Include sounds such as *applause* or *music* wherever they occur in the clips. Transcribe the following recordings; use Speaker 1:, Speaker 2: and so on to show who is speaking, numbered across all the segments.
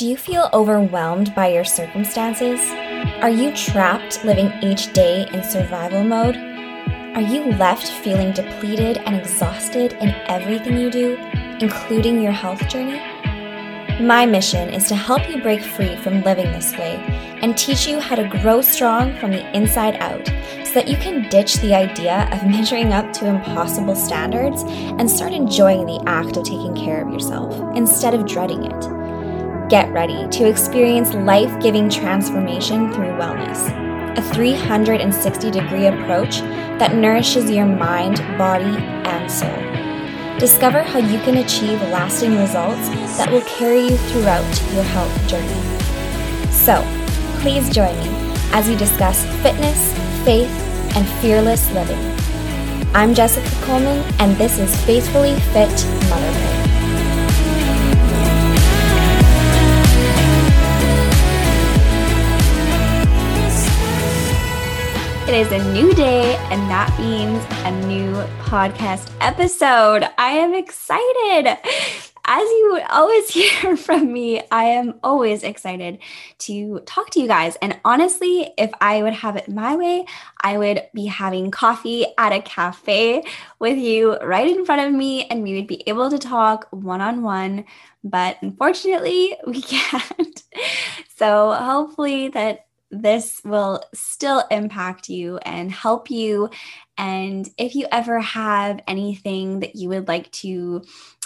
Speaker 1: Do you feel overwhelmed by your circumstances? Are you trapped living each day in survival mode? Are you left feeling depleted and exhausted in everything you do, including your health journey? My mission is to help you break free from living this way and teach you how to grow strong from the inside out so that you can ditch the idea of *laughs* measuring up to impossible standards and start enjoying the act of taking care of yourself instead of dreading it. Get ready to experience life giving transformation through wellness, a 360 degree approach that nourishes your mind, body, and soul. Discover how you can achieve lasting results that will carry you throughout your health journey. So, please join me as we discuss fitness, faith, and fearless living. I'm Jessica Coleman, and this is Faithfully Fit Motherhood. It is a new day, and that means a new podcast episode. I am excited. As you always *laughs* hear from me, I am always excited to talk to you guys. And honestly, if I would have it my way, I would be having coffee at a cafe with you right in front of me, and we would be able to talk one on one. But unfortunately, *laughs* we can't. So hopefully, that this will still impact you and help you. And if you ever have anything that you would like to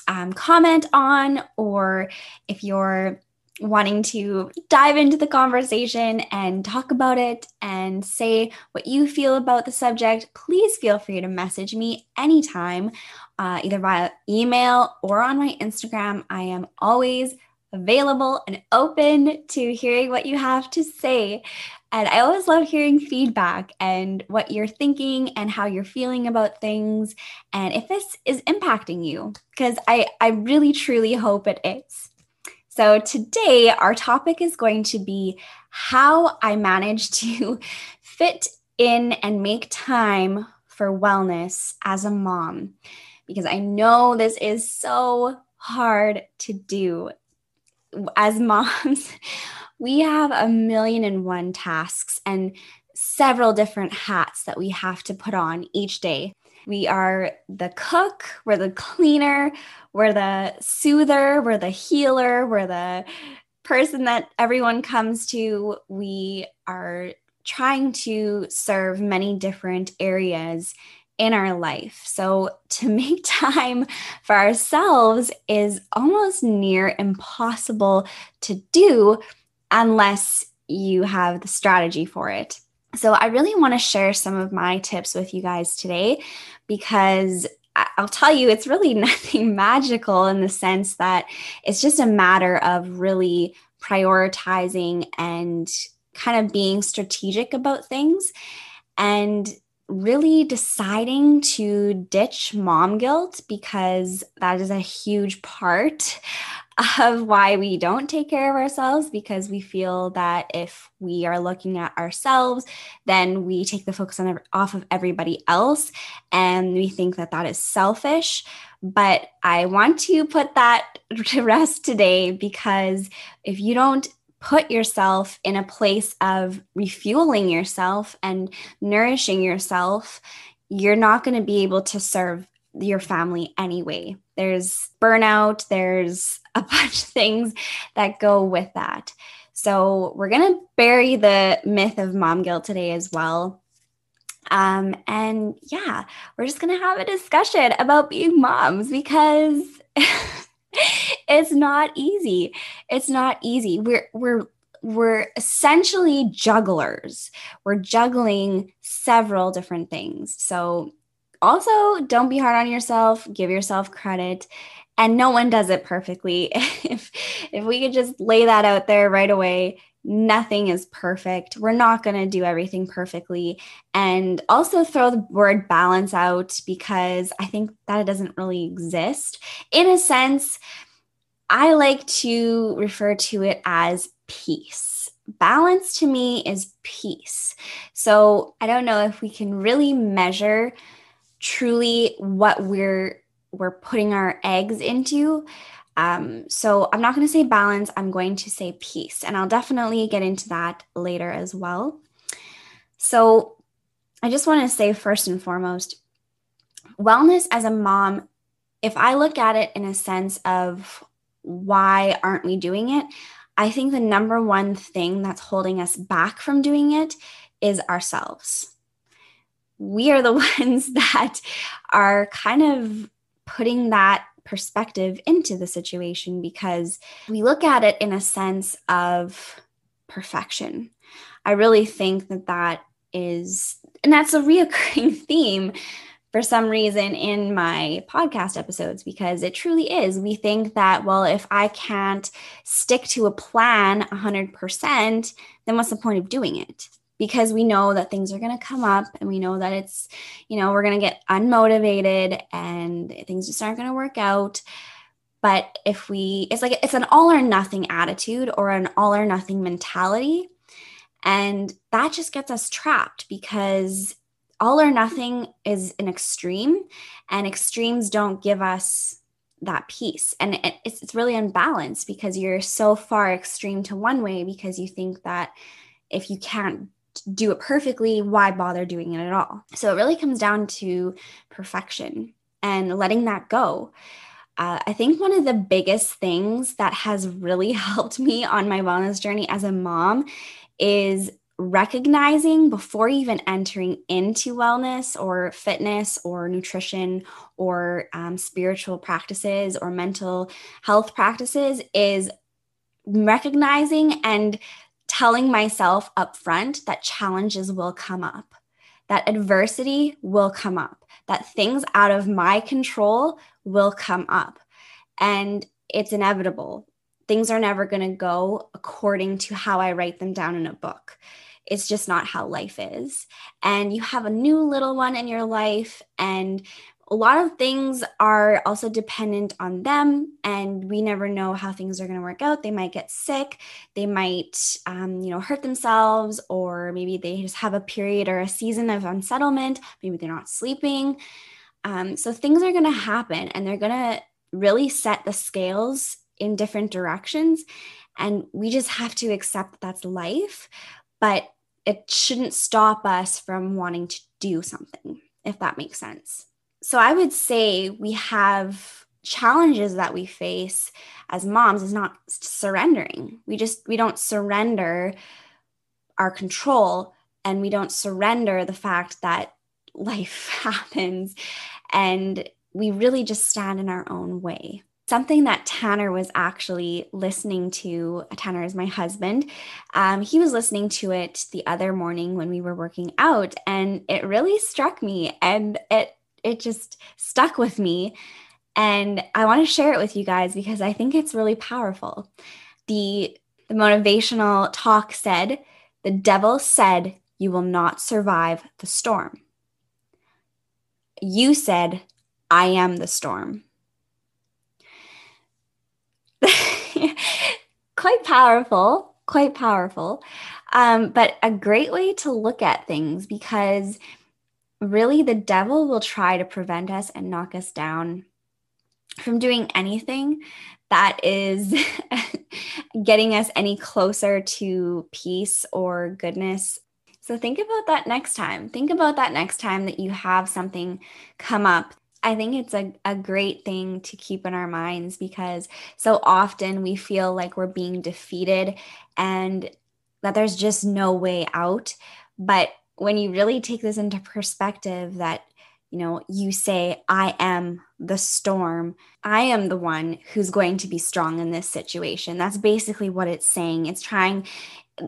Speaker 1: um, comment on, or if you're wanting to dive into the conversation and talk about it and say what you feel about the subject, please feel free to message me anytime, uh, either via email or on my Instagram. I am always available and open to hearing what you have to say. And I always love hearing feedback and what you're thinking and how you're feeling about things and if this is impacting you, because I, I really truly hope it is. So, today our topic is going to be how I manage *laughs* to fit in and make time for wellness as a mom, because I know this is so hard to do as *laughs* moms, we have a million and one tasks and several different hats that we have to put on each day. We are the cook, we're the cleaner, we're the soother, we're the healer, we're the person that everyone comes to. We are trying to serve many different areas in our life. So, to *laughs* make time for ourselves is almost near impossible to do unless you have the strategy for it. So, I really want to share some of my tips with you guys today because I'll tell you, it's really *laughs* nothing magical in the sense that it's just a matter of really prioritizing and kind of being strategic about things. And really deciding to ditch mom guilt because that is a huge part *laughs* of why we don't take care of ourselves because we feel that if we are looking at ourselves then we take the focus on off of everybody else and we think that that is selfish. But i want to put that *laughs* to rest today because if you don't put yourself in a place of refueling yourself and nourishing yourself, you're not going to be able to serve your family anyway. There's burnout, there's a *laughs* bunch of things that go with that. So, we're going to bury the myth of mom guilt today as well. Um, and yeah, we're just going to have a discussion about being moms because *laughs* *laughs* it's not easy. It's not easy. We're we're we're essentially jugglers. We're juggling several different things. So also don't be hard on yourself, give yourself credit. And no one does it perfectly. *laughs* if if we could just lay that out there right away, nothing is perfect. We're not going to do everything perfectly. And also throw the word balance out because I think that it doesn't really exist. In a sense, I like to refer to it as peace. Balance to me is peace. So I don't know if we can really measure truly what we're we're putting our eggs into Um, so I'm not going to say balance, I'm going to say peace. And I'll definitely get into that later as well. So I just want to say, first and foremost, wellness as a mom, if I look at it in a sense of why aren't we doing it? I think the number one thing that's holding us back from doing it is ourselves. We are the *laughs* ones that are kind of putting that perspective into the situation because we look at it in a sense of perfection. I really think that that is, and that's a reoccurring *laughs* theme for some reason in my podcast episodes because it truly is. We think that, well, if I can't stick to a plan 100%, then what's the point of doing it? Because we know that things are going to come up and we know that it's, you know, we're going to get unmotivated and things just aren't going to work out. But if we, it's like, it's an all or nothing attitude or an all or nothing mentality. And that just gets us trapped because all or nothing is an extreme, and extremes don't give us that peace. And it's, it's really unbalanced because you're so far extreme to one way because you think that if you can't do it perfectly, why bother doing it at all? So it really comes down to perfection and letting that go. Uh, I think one of the biggest things that has really *laughs* helped me on my wellness journey as a mom is recognizing before even entering into wellness or fitness or nutrition or um, spiritual practices or mental health practices is recognizing and telling myself up front that challenges will come up, that adversity will come up, that things out of my control will come up. And it's inevitable. Things are never going to go according to how I write them down in a book it's just not how life is. And you have a new little one in your life, and a lot of things are also dependent on them and we never know how things are going to work out. They might get sick. They might um, you know hurt themselves or maybe they just have a period or a season of unsettlement. Maybe they're not sleeping. Um, so things are going to happen and they're going to really set the scales in different directions and we just have to accept that that's life but it shouldn't stop us from wanting to do something, if that makes sense. So I would say we have challenges that we face as moms is not surrendering. We just we don't surrender our control and we don't surrender the fact that *laughs* life *laughs* happens and we really just stand in our own way something that Tanner was actually listening to. Tanner is my husband. Um, he was listening to it the other morning when we were working out, and it really struck me, and it it just stuck with me. And I want to share it with you guys because I think it's really powerful. The the motivational talk said, "The devil said you will not survive the storm." You said, "I am the storm." *laughs* quite powerful, quite powerful. Um, but a great way to look at things because really the devil will try to prevent us and knock us down from doing anything that is *laughs* getting us any closer to peace or goodness. So think about that next time. Think about that next time that you have something come up I think it's a, a great thing to keep in our minds because so often we feel like we're being defeated and that there's just no way out. But when you really take this into perspective, that you know, you say, I am the storm. I am the one who's going to be strong in this situation. That's basically what it's saying. It's trying,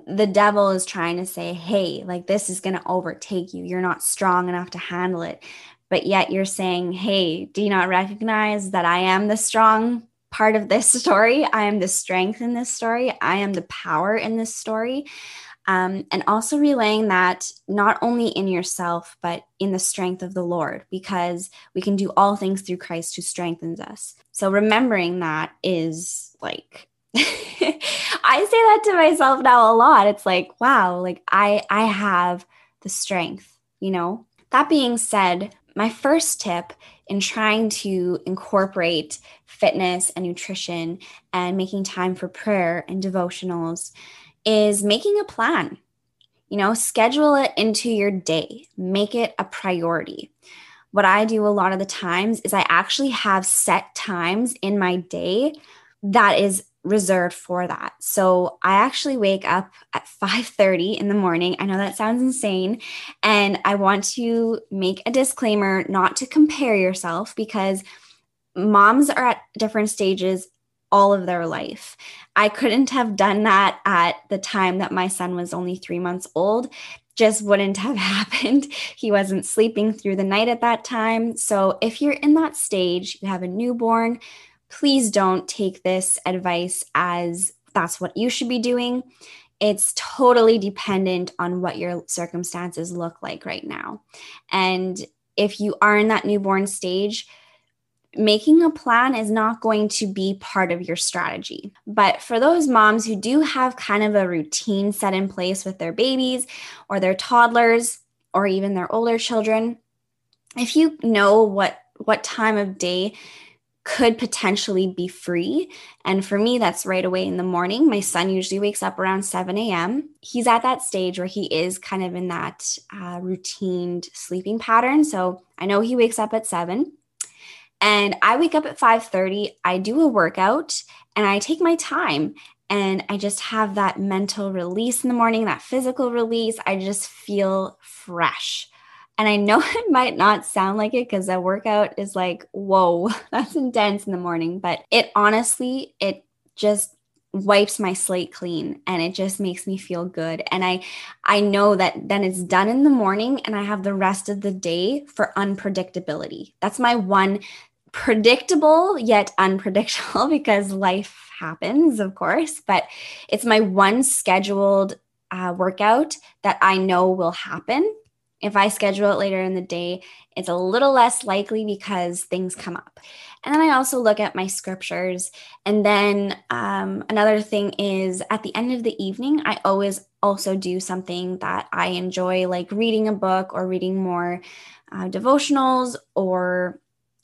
Speaker 1: the devil is trying to say, hey, like this is going to overtake you. You're not strong enough to handle it but yet you're saying, hey, do you not recognize that I am the strong part of this story? I am the strength in this story. I am the power in this story. Um, and also relaying that not only in yourself, but in the strength of the Lord, because we can do all things through Christ who strengthens us. So remembering that is like, *laughs* I say that to myself now a lot. It's like, wow, like I I have the strength, you know. That being said, my first tip in trying to incorporate fitness and nutrition and making time for prayer and devotionals is making a plan. You know, schedule it into your day, make it a priority. What I do a lot of the times is I actually have set times in my day that is reserved for that. So I actually wake up at 5:30 in the morning. I know that sounds insane and I want to make a disclaimer not to compare yourself because moms are at different stages all of their life. I couldn't have done that at the time that my son was only 3 months old. Just wouldn't have *laughs* happened. He wasn't sleeping through the night at that time. So, if you're in that stage, you have a newborn, please don't take this advice as that's what you should be doing. It's totally dependent on what your circumstances look like right now. And if you are in that newborn stage, making a plan is not going to be part of your strategy. But for those moms who do have kind of a routine set in place with their babies or their toddlers or even their older children, if you know what what time of day could potentially be free. And for me, that's right away in the morning. My son usually wakes up around 7 a.m. He's at that stage where he is kind of in that uh, routined sleeping pattern. So I know he wakes up at 7. And I wake up at 5:30. I do a workout and I take my time and I just have that mental release in the morning, that physical release. I just feel fresh. And I know *laughs* it might not sound like it because a workout is like, whoa, *laughs* that's intense in the morning. But it honestly, it just wipes my slate clean and it just makes me feel good. And i i know that then it's done in the morning and i have the rest of the day for unpredictability. That's my one predictable yet unpredictable *laughs* because life happens of course but it's my one scheduled uh, workout that i know will happen if I schedule it later in the day, it's a little less likely because things come up. And then I also look at my scriptures. And then um, another thing is at the end of the evening, I always also do something that I enjoy, like reading a book or reading more uh, devotionals or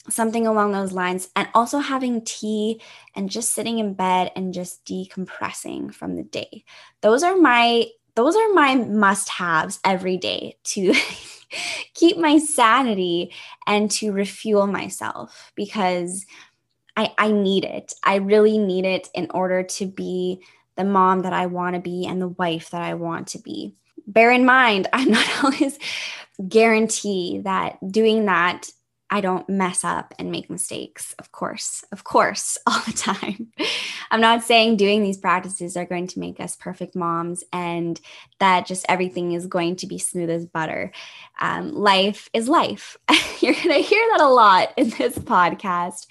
Speaker 1: something along those lines. And also having tea and just sitting in bed and just decompressing from the day. Those are my those are my must haves every day to *laughs* keep my sanity and to refuel myself because I, I need it. I really need it in order to be the mom that I want to be and the wife that I want to be. Bear in mind, *laughs* I'm not always guarantee that doing that I don't mess up and make mistakes, of course, of course, *laughs* all the time. I'm not saying doing these practices are going to make us perfect moms and that just everything is going to be smooth as butter. Um, life is life. *laughs* You're going to hear that a lot in this podcast,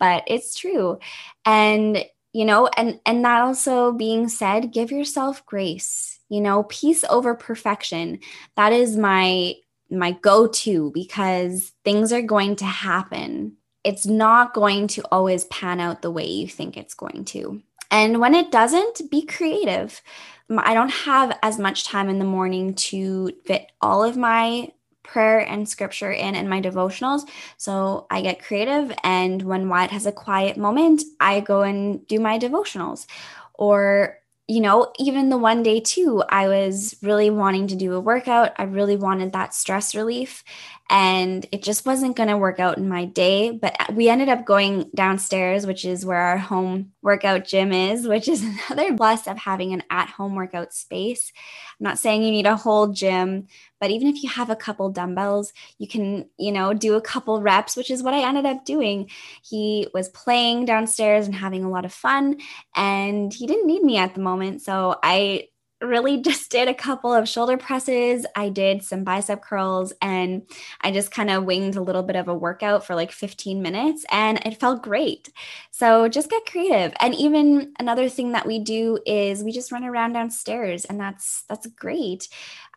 Speaker 1: but it's true. And you know and and that also being said give yourself grace you know peace over perfection that is my my go to because things are going to happen. It's not going to always pan out the way you think it's going to. And when it doesn't, be creative. I don't have as much time in the morning to fit all of my prayer and scripture in and my devotionals. So I get creative. And when Wyatt has a quiet moment, I go and do my devotionals. Or you know, even the one day too, I was really wanting to do a workout. I really wanted that stress relief and it just wasn't going to work out in my day. But we ended up going downstairs, which is where our home workout gym is, which is *laughs* another plus of having an at home workout space. I'm not saying you need a whole gym, but even if you have a couple dumbbells, you can, you know, do a couple reps, which is what I ended up doing. He was playing downstairs and having a lot of fun, and he didn't need me at the moment. So I really *laughs* just did a couple of shoulder presses. I did some bicep curls and I just kind of winged a little bit of a workout for like 15 minutes and it felt great. So just get creative. And even another thing that we do is we just run around downstairs and that's that's great.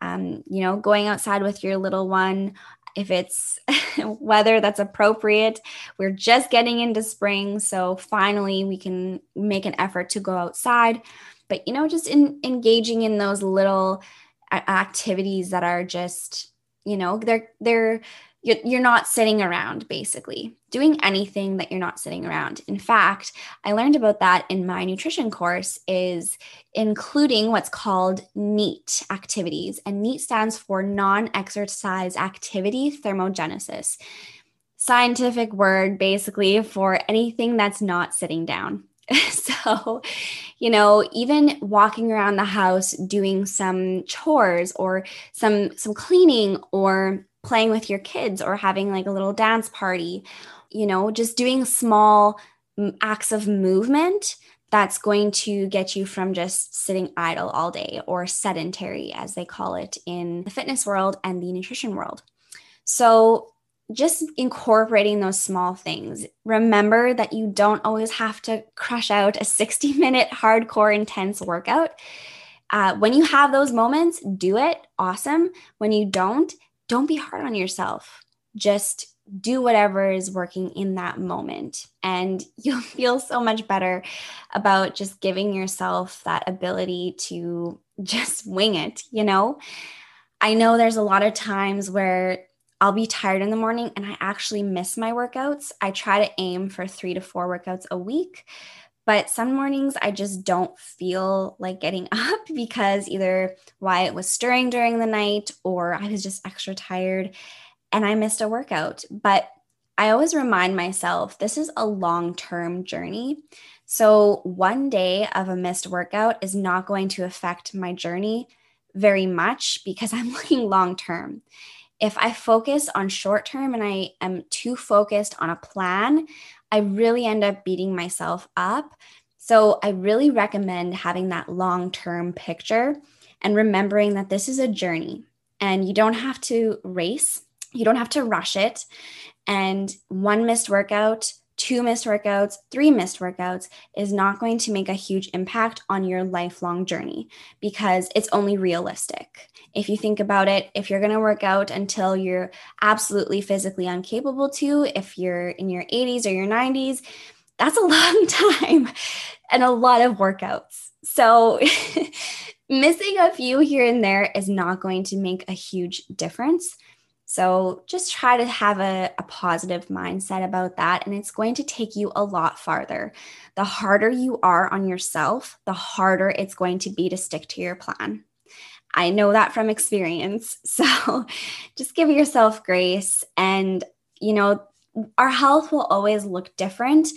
Speaker 1: Um, you know, going outside with your little one if it's *laughs* weather that's appropriate. We're just getting into spring, so finally we can make an effort to go outside but you know just in engaging in those little activities that are just you know they're they're you're not sitting around basically doing anything that you're not sitting around. In fact i learned about that in my nutrition course is including what's called neat activities and neat stands for non-exercise activity thermogenesis. Scientific word basically for anything that's not sitting down *laughs* so you know even walking around the house doing some chores or some some cleaning or playing with your kids or having like a little dance party, you know, just doing small mm, acts of movement that's going to get you from just sitting idle all day or sedentary, as they call it in the fitness world and the nutrition world. So, just incorporating those small things. Remember that you don't always have to crush out a 60 minute hardcore intense workout. Uh, when you have those moments, do it. Awesome. When you don't, don't be hard on yourself. Just do whatever is working in that moment. And *laughs* you'll feel so much better about just giving yourself that ability to *laughs* just wing it, you know? I know there's a lot of times where I'll be tired in the morning and I actually miss my workouts. I try to aim for three to four workouts a week. But some mornings I just don't feel like getting *laughs* up because either Wyatt was stirring during the night or I was just extra tired and I missed a workout. But I always remind myself this is a long term journey. So one day of a missed workout is not going to affect my journey very much because *laughs* I'm looking long term. If I focus on short term and I am too focused on a plan, I really end up beating myself up. So I really recommend having that long term picture and remembering that this is a journey and you don't have to race, you don't have to rush it. And one missed workout, two missed workouts, three missed workouts is not going to make a huge impact on your lifelong journey because it's only realistic. If you think about it, if you're going to work out until you're absolutely physically incapable to, if you're in your 80s or your 90s, that's a *laughs* long time and a lot of workouts. So, *laughs* missing a few here and there is not going to make a huge difference. So, just try to have a, a, positive mindset about that, and it's going to take you a lot farther. The harder you are on yourself, the harder it's going to be to stick to your plan. I know that from experience. *laughs* So just give yourself grace. And, you know, our health will always look different.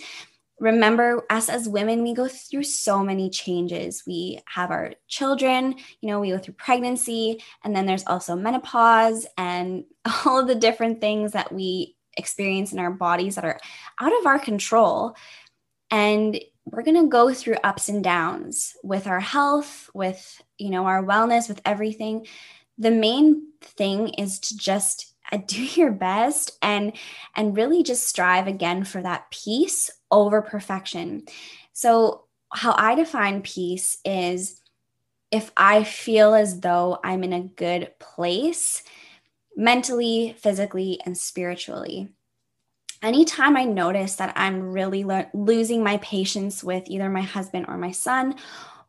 Speaker 1: Remember, us as women, we go through so many changes. We have our children, you know, we go through pregnancy, and then there's also menopause and *laughs* all of the different things that we experience in our bodies that are out of our control. And we're going to go through ups and downs with our health, with, you know, our wellness, with everything. The main thing is to just uh, *laughs* do your best and and really just strive again for that peace over perfection. So how I define peace is if I feel as though I'm in a good place mentally, physically, and spiritually anytime I notice that I'm really lo- losing my patience with either my husband or my son,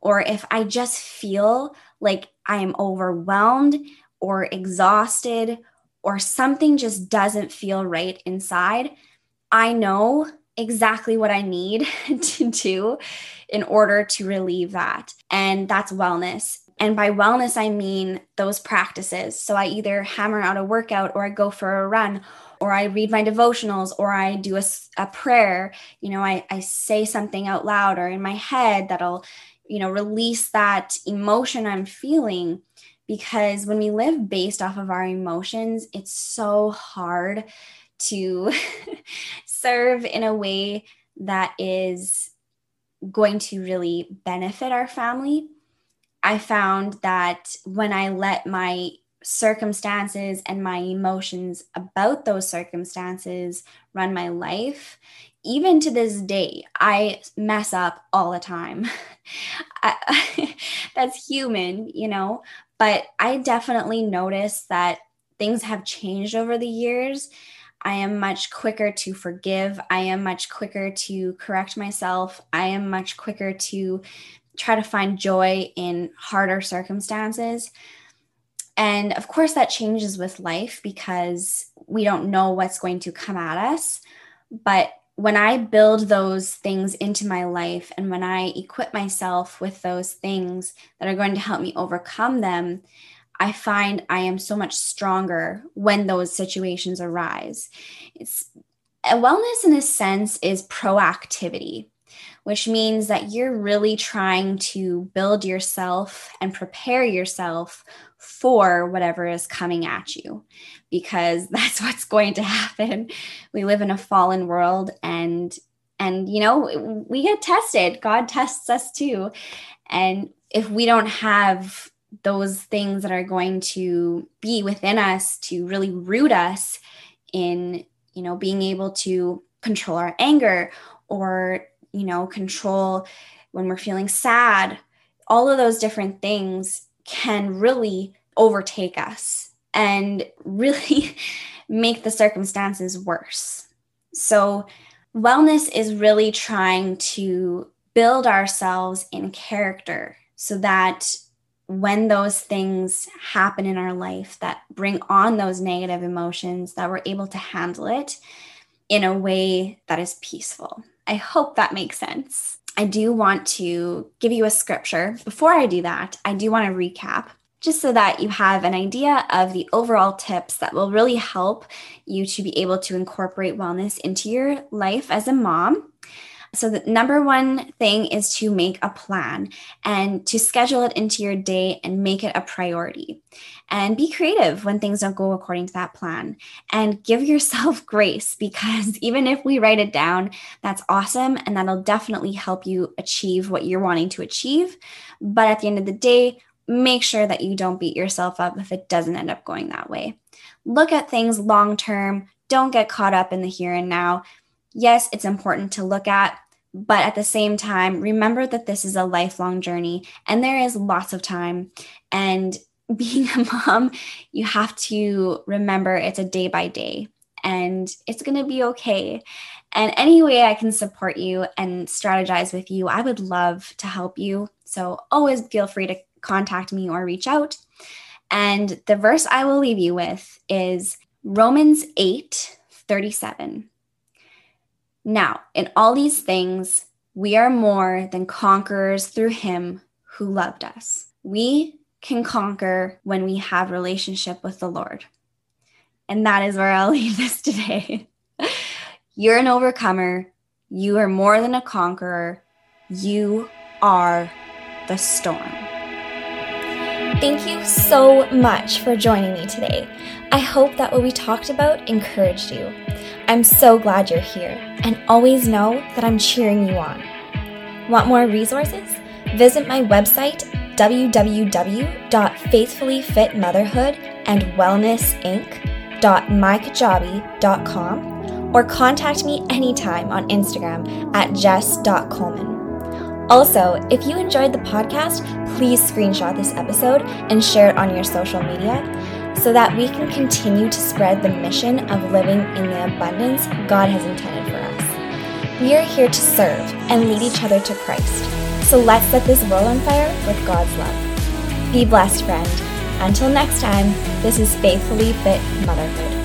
Speaker 1: or if I just feel like I'm overwhelmed or exhausted or something just doesn't feel right inside, I know exactly what I need *laughs* to do in order to relieve that. And that's wellness. And by wellness, I mean those practices. So I either hammer out a workout or I go for a run or I read my devotionals or I do a, a prayer. You know, I, I say something out loud or in my head that'll, you know, release that emotion I'm feeling. Because when we live based off of our emotions, it's so hard to *laughs* serve in a way that is going to really benefit our family I found that when I let my circumstances and my emotions about those circumstances run my life, even to this day, I mess up all the time. *laughs* I, *laughs* that's human, you know, but I definitely notice that things have changed over the years. I am much quicker to forgive. I am much quicker to correct myself. I am much quicker to try to find joy in harder circumstances. And of course, that changes with life because we don't know what's going to come at us. But when I build those things into my life and when I equip myself with those things that are going to help me overcome them, I find I am so much stronger when those situations arise. It's wellness in a sense is proactivity which means that you're really trying to build yourself and prepare yourself for whatever is coming at you because *laughs* that's what's going to happen. We live in a fallen world and and you know we get tested. God tests us too. And if we don't have those things that are going to be within us to really root us in you know being able to control our anger or you know, control when we're feeling sad, all of those different things can really overtake us and *laughs* really make the circumstances worse. So, wellness is really trying to build ourselves in character so that when those things happen in our life that bring on those negative emotions that we're able to handle it in a way that is peaceful I hope that makes sense. I do want to give you a scripture. Before I do that, I do want to recap just so that you have an idea of the overall tips that will really help you to be able to incorporate wellness into your life as a mom. So, the number one thing is to make a plan and to schedule it into your day and make it a priority. And be creative when things don't go according to that plan. And give yourself *laughs* grace because even if we write it down, that's awesome. And that'll definitely help you achieve what you're wanting to achieve. But at the end of the day, make sure that you don't beat yourself up if it doesn't end up going that way. Look at things long term. Don't get caught up in the here and now yes, it's important to look at, but at the same time, remember that this is a lifelong journey and there is lots of time. And *laughs* being a mom, you have to remember it's a day by day and it's going to be okay. And any way I can support you and strategize with you, I would love to help you. So always feel free to contact me or reach out. And the verse I will leave you with is Romans 8 37. Now, in all these things, we are more than conquerors through him who loved us. We can conquer when we have relationship with the Lord. And that is where I'll *laughs* leave this today. *laughs* You're an overcomer. You are more than a conqueror. You are the storm.
Speaker 2: Thank you so much for joining me today. I hope that what we talked about encouraged you. I'm so glad you're here and always know that I'm cheering you on. Want more resources? Visit my website www.faithfullyfitmotherhood.mykajabi.com or contact me anytime on Instagram at jess.coleman. Also, if you enjoyed the podcast, please screenshot this episode and share it on your social media so that we can continue to spread the mission of living in the abundance God has intended for us. We are here to serve and lead each other to Christ. So let's set this world on fire with God's love. Be blessed, friend. Until next time, this is Faithfully Fit Motherhood.